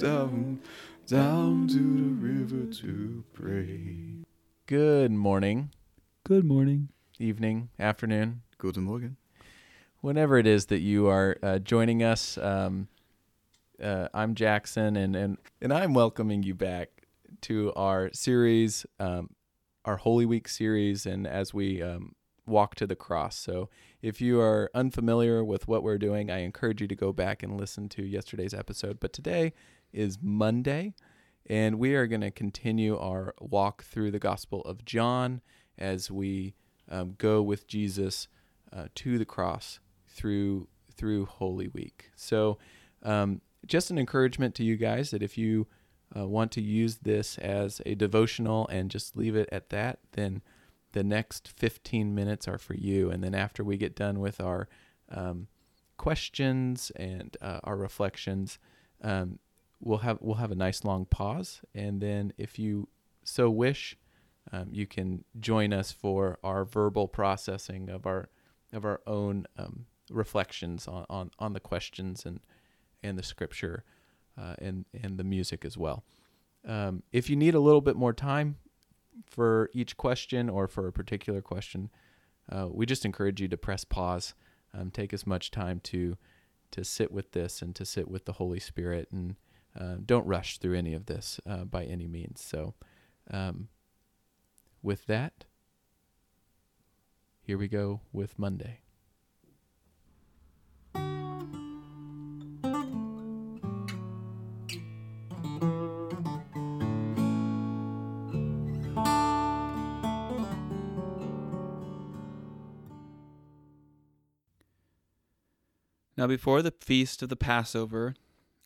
let's go down, down to the river to pray. Good morning, Good morning. evening, afternoon, Guten Morgen. whenever it is that you are uh, joining us. Um, uh, I'm Jackson, and, and, and I'm welcoming you back to our series, um, our Holy Week series, and as we um, walk to the cross. So if you are unfamiliar with what we're doing, I encourage you to go back and listen to yesterday's episode. But today is Monday, and we are going to continue our walk through the Gospel of John as we um, go with Jesus uh, to the cross through through Holy Week. So, um, just an encouragement to you guys that if you uh, want to use this as a devotional and just leave it at that, then the next 15 minutes are for you. And then after we get done with our um, questions and uh, our reflections, um, we'll have we'll have a nice long pause, and then if you so wish, um, you can join us for our verbal processing of our of our own um, reflections on, on, on the questions and and the scripture uh, and and the music as well. Um, if you need a little bit more time for each question or for a particular question, uh, we just encourage you to press pause, um, take as much time to to sit with this and to sit with the Holy Spirit, and uh, don't rush through any of this uh, by any means. So, um, with that, here we go with Monday. Now, before the feast of the Passover,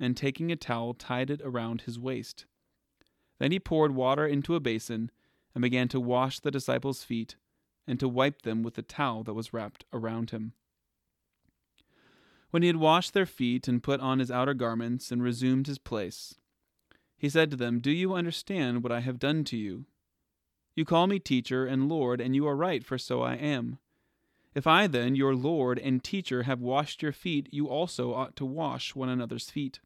and taking a towel, tied it around his waist. Then he poured water into a basin, and began to wash the disciples' feet, and to wipe them with the towel that was wrapped around him. When he had washed their feet, and put on his outer garments, and resumed his place, he said to them, Do you understand what I have done to you? You call me teacher and Lord, and you are right, for so I am. If I then, your Lord and teacher, have washed your feet, you also ought to wash one another's feet.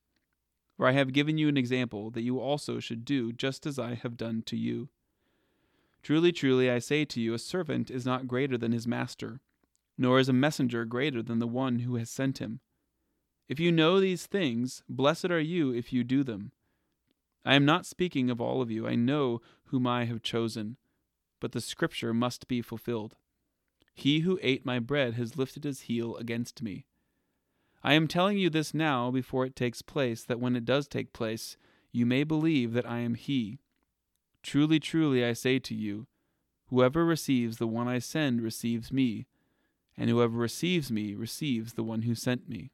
For I have given you an example that you also should do just as I have done to you. Truly, truly, I say to you, a servant is not greater than his master, nor is a messenger greater than the one who has sent him. If you know these things, blessed are you if you do them. I am not speaking of all of you, I know whom I have chosen, but the scripture must be fulfilled. He who ate my bread has lifted his heel against me. I am telling you this now before it takes place, that when it does take place, you may believe that I am he. Truly, truly, I say to you, whoever receives the one I send receives me, and whoever receives me receives the one who sent me.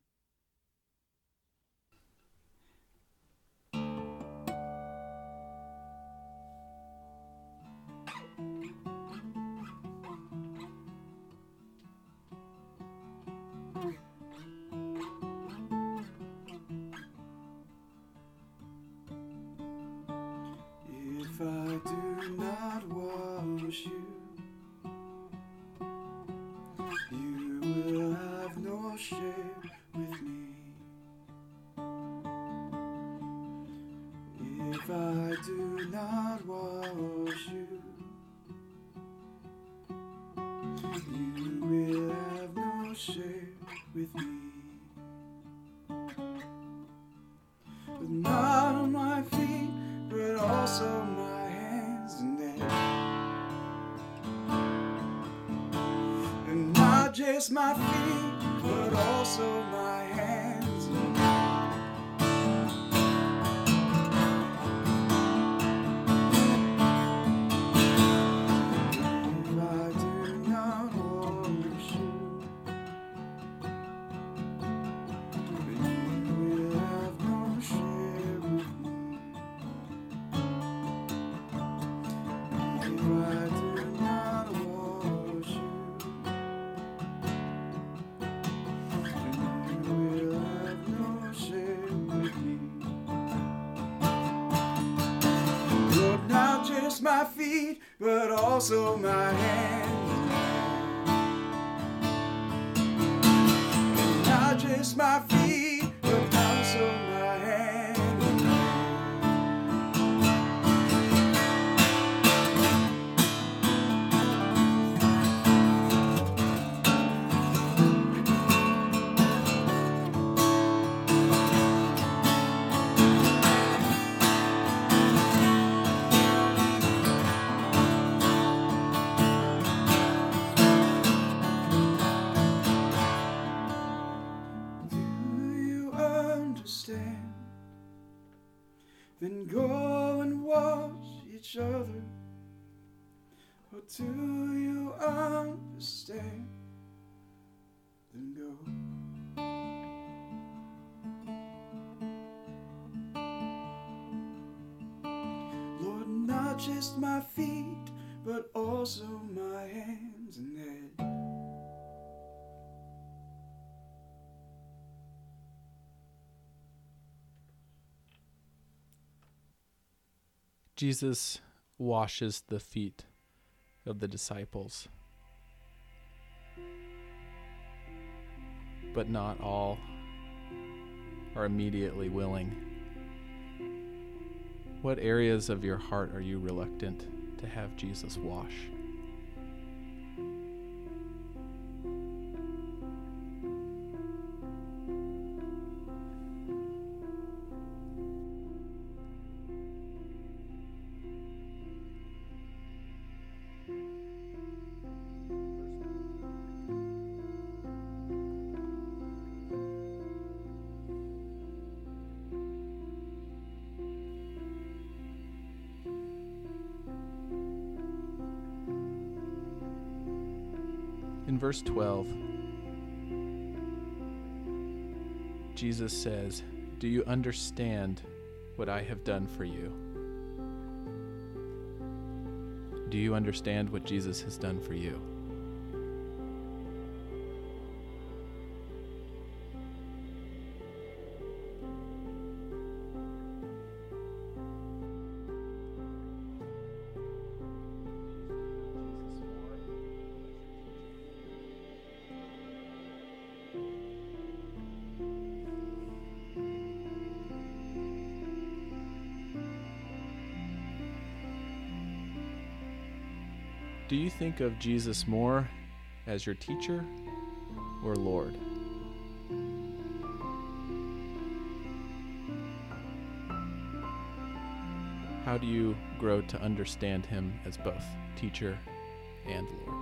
I do not wash you just my feet, but also my also my hands. Or do you understand? Then go. Lord, not just my feet, but also my hands and head. Jesus washes the feet of the disciples. But not all are immediately willing. What areas of your heart are you reluctant to have Jesus wash? Verse 12, Jesus says, Do you understand what I have done for you? Do you understand what Jesus has done for you? Do you think of Jesus more as your teacher or Lord? How do you grow to understand him as both teacher and Lord?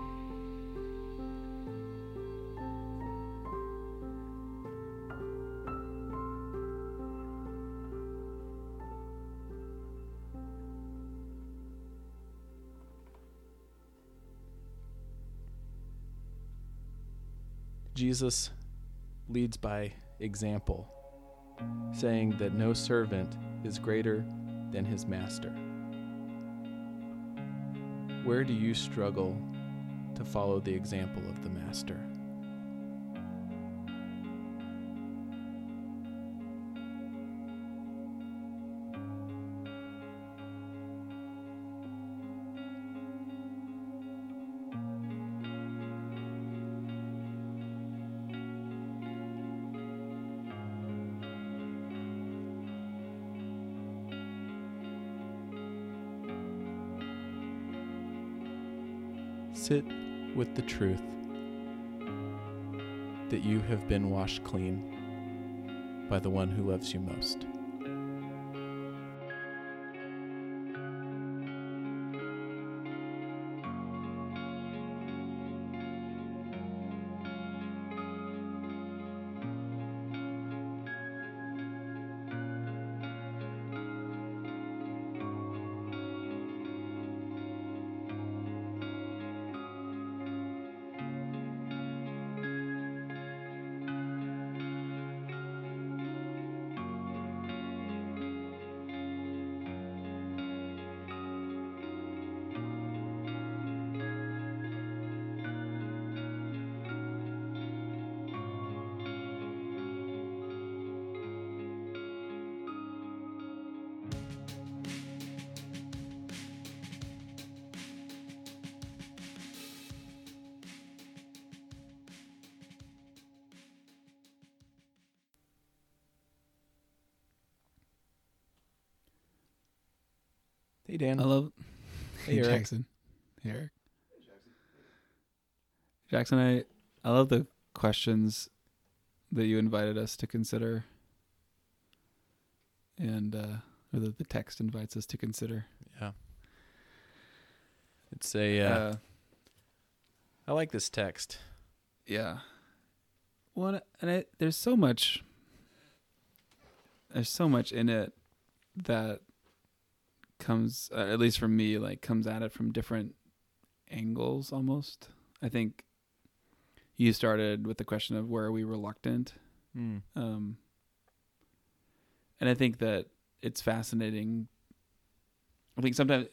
Jesus leads by example, saying that no servant is greater than his master. Where do you struggle to follow the example of the master? Sit with the truth that you have been washed clean by the one who loves you most. Hey Dan. I love Hey, Eric. Jackson. Hey, Eric. Jackson, I I love the questions that you invited us to consider, and uh, or that the text invites us to consider. Yeah. It's a. Uh, Uh, I like this text. yeah. Well, and I, there's so much. There's so much in it that comes, uh, at least for me, like comes at it from different angles. Almost, I think. You started with the question of where are we reluctant, Mm. um, and I think that it's fascinating. I think sometimes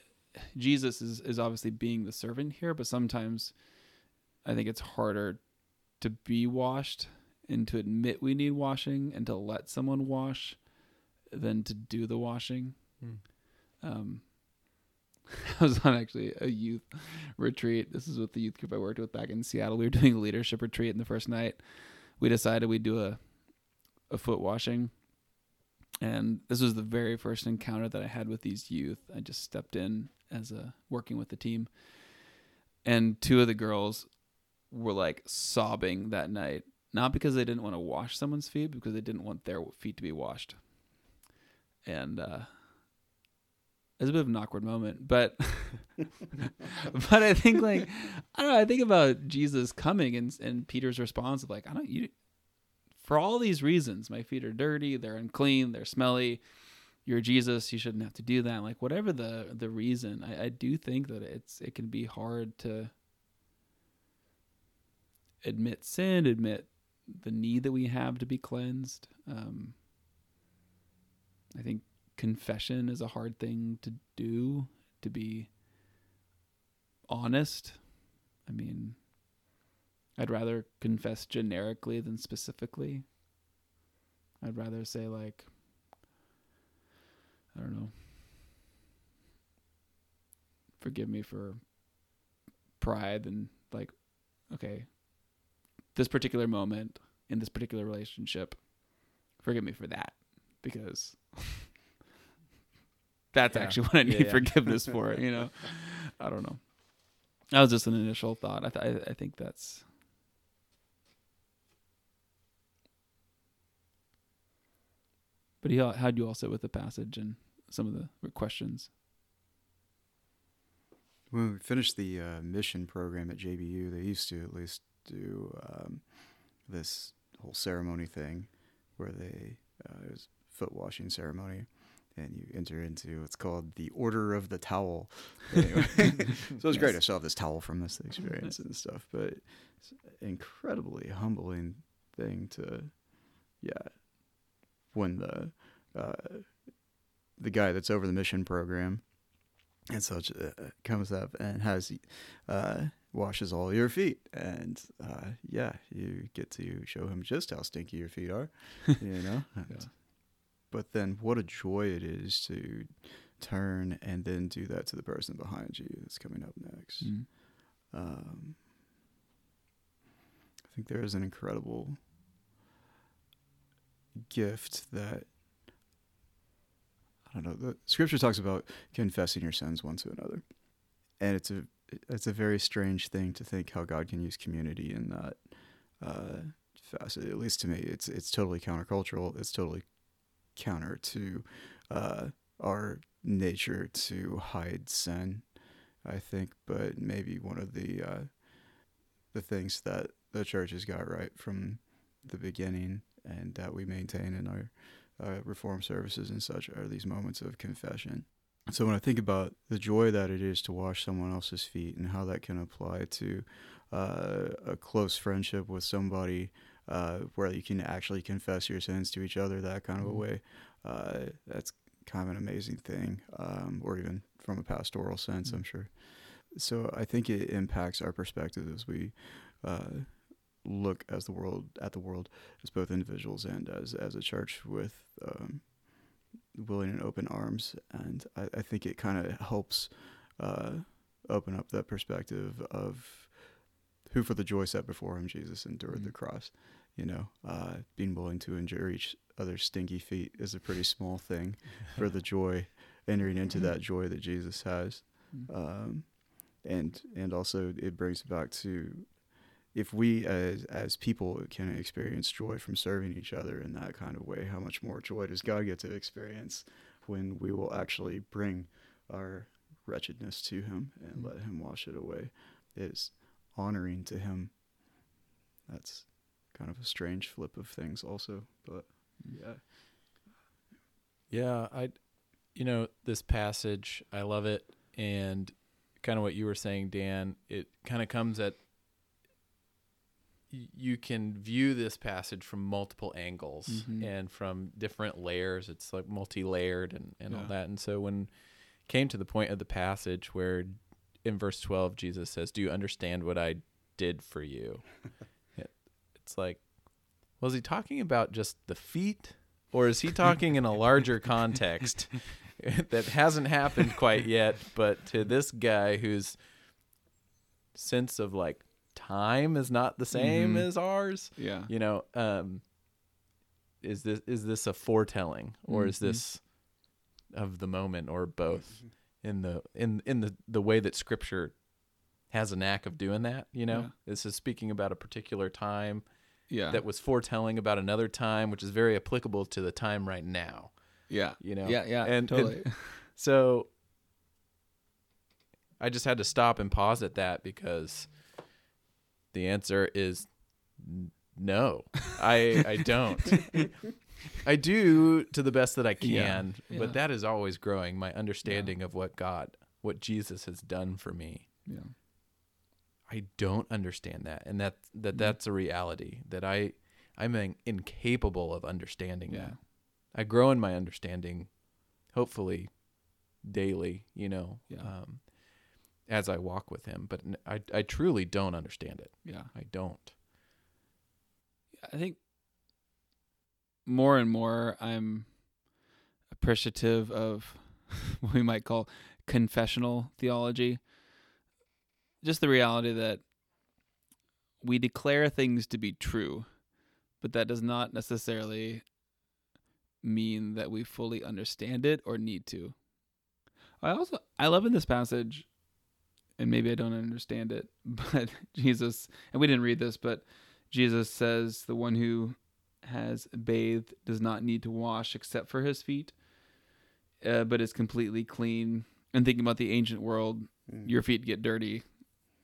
Jesus is is obviously being the servant here, but sometimes I think it's harder to be washed and to admit we need washing and to let someone wash than to do the washing. Mm. Um, I was on actually a youth retreat. This is with the youth group I worked with back in Seattle. We were doing a leadership retreat, and the first night we decided we'd do a a foot washing. And this was the very first encounter that I had with these youth. I just stepped in as a working with the team. And two of the girls were like sobbing that night, not because they didn't want to wash someone's feet, because they didn't want their feet to be washed. And uh it was a bit of an awkward moment, but but I think like I don't know, I think about Jesus coming and and Peter's response of like, I don't you for all these reasons, my feet are dirty, they're unclean, they're smelly. You're Jesus, you shouldn't have to do that. Like whatever the the reason, I, I do think that it's it can be hard to admit sin, admit the need that we have to be cleansed. Um, I think confession is a hard thing to do, to be honest. I mean, I'd rather confess generically than specifically. I'd rather say, like, I don't know, forgive me for pride than, like, okay, this particular moment in this particular relationship, forgive me for that because that's Yeah. actually what I need yeah. forgiveness for, you know? I don't know. That was just an initial thought. I th- I, I think that's But he, how'd you all sit with the passage and some of the questions? When we finished the uh, mission program at JBU, they used to at least do um, this whole ceremony thing where they uh, it was foot washing ceremony, and you enter into what's called the Order of the Towel. Anyway, so it's great. I still have this towel from this experience and stuff, but it's an incredibly humbling thing to, yeah, when the uh, the guy that's over the mission program and such uh, comes up and has uh, washes all your feet and uh, yeah you get to show him just how stinky your feet are you know Yeah. But then what a joy it is to turn and then do that to the person behind you that's coming up next Mm. um, I think there is an incredible gift that I don't know. The scripture talks about confessing your sins one to another, and it's a it's a very strange thing to think how God can use community in that uh, facet. At least to me, it's it's totally countercultural. It's totally counter to uh, our nature to hide sin. I think, but maybe one of the uh, the things that the church has got right from the beginning and that we maintain in our uh, reform services and such are these moments of confession. So when I think about the joy that it is to wash someone else's feet and how that can apply to uh, a close friendship with somebody uh, where you can actually confess your sins to each other, that kind of a Mhm. way, uh, that's kind of an amazing thing. Um, or even from a pastoral sense, I'm sure. So I think it impacts our perspective as we uh, look as the world at the world as both individuals and as as a church with um, willing and open arms. And I, I think it kind of helps uh, open up that perspective of who, for the joy set before him, Jesus endured the Mhm. cross. You know, uh, being willing to endure each other's stinky feet is a pretty small thing for the joy entering into that joy that Jesus has. Mm. Um, and and also it brings back to if we as as people can experience joy from serving each other in that kind of way, how much more joy does God get to experience when we will actually bring our wretchedness to Him and Mm. let Him wash it away? Is honoring to Him. That's kind of a strange flip of things, also, but yeah. Yeah, I you know, this passage, I love it and kind of what you were saying Dan, it kind of comes at you can view this passage from multiple angles Mhm. and from different layers. It's like multi-layered and and all that. And so when came to the point of the passage where in verse 12 Jesus says, "Do you understand what I did for you?" It- it's like was he talking about just the feet or is he talking in a larger context that hasn't happened quite yet but to this guy whose sense of like time is not the same Mhm. as ours Yeah. you know um is this is this a foretelling or is Mhm. this of the moment or both in the in in the the way that scripture has a knack of doing that you know Yeah. this is speaking about a particular time Yeah. that was foretelling about another time which is very applicable to the time right now yeah. you know Yeah. Yeah. and, and so i just had to stop and pause at that because the answer is no i i don't i do to the best that i can Yeah, yeah. but that is always growing my understanding of what god what jesus has done for me yeah. I don't understand that, and that that Mm. that's a reality that I I'm in- incapable of understanding Yeah. that. I grow in my understanding, hopefully, daily. You know, Yeah. um, as I walk with Him, but I, I truly don't understand it. Yeah. I don't. I think more and more I'm appreciative of what we might call confessional theology. Just the reality that we declare things to be true, but that does not necessarily mean that we fully understand it or need to. I also I love in this passage and maybe I don't understand it, but Jesus and we didn't read this, but Jesus says the one who has bathed does not need to wash except for his feet, uh, but is completely clean. And thinking about the ancient world, Mm. your feet get dirty,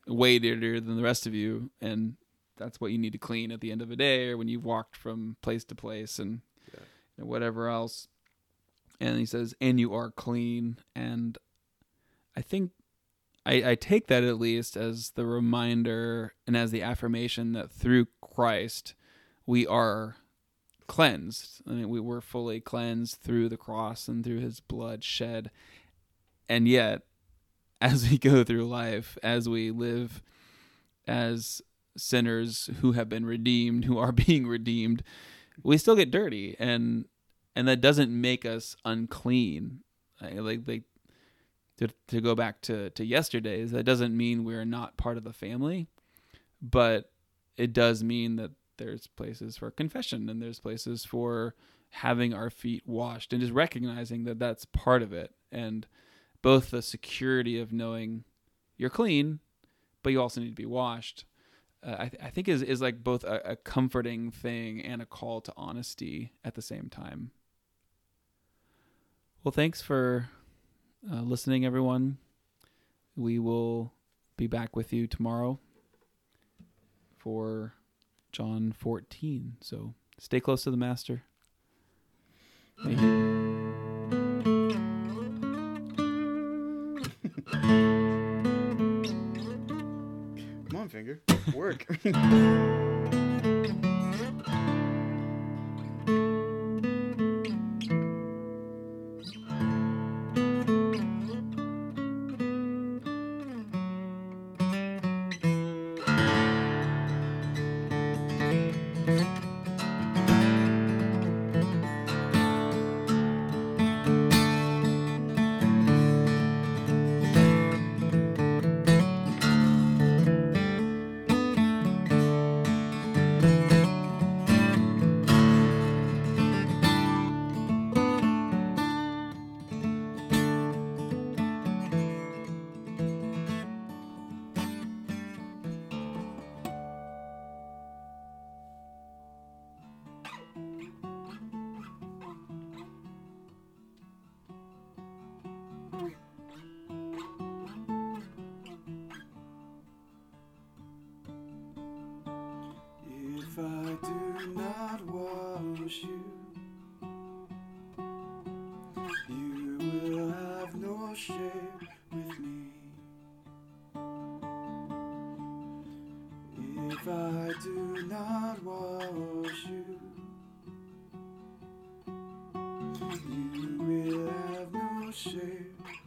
way dirtier than the rest of you, and that's what you need to clean at the end of a day or when you've walked from place to place and Yeah. and whatever else. And he says, "And you are clean." And I think I, I take that at least as the reminder and as the affirmation that through Christ we are cleansed. I mean, we were fully cleansed through the cross and through His blood shed. And yet, as we go through life, as we live as sinners who have been redeemed, who are being redeemed, we still get dirty, and and that doesn't make us unclean. Like like to to go back to to yesterday's, that doesn't mean we're not part of the family, but it does mean that there's places for confession and there's places for having our feet washed and just recognizing that that's part of it. And both the security of knowing you're clean but you also need to be washed uh, I, th- I think is, is like both a, a comforting thing and a call to honesty at the same time. Well thanks for uh, listening everyone. We will be back with you tomorrow for John 14. So stay close to the Master. Come on, finger. Work.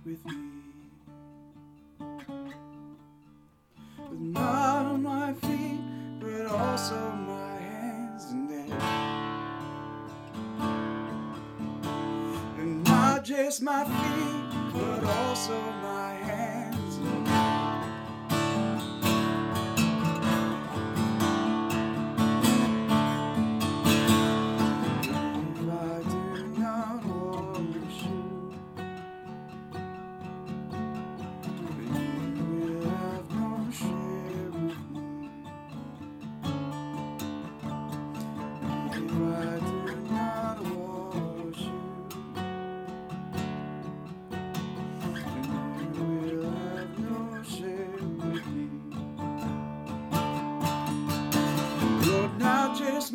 with me. But not on my feet, but also my hands and. And not just my feet, but also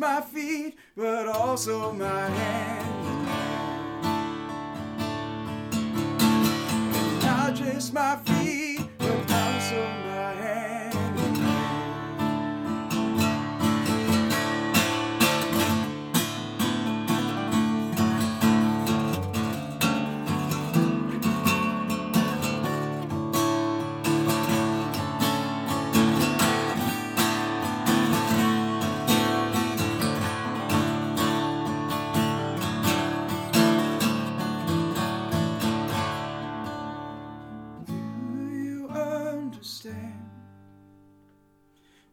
my feet, but also my hands. Not just my feet,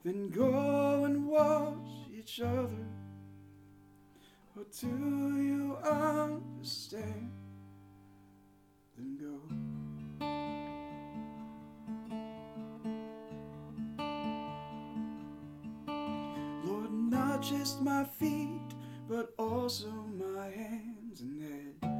Then go and wash each other. Or do you understand? Then go. Lord, not just my feet, but also my hands and head.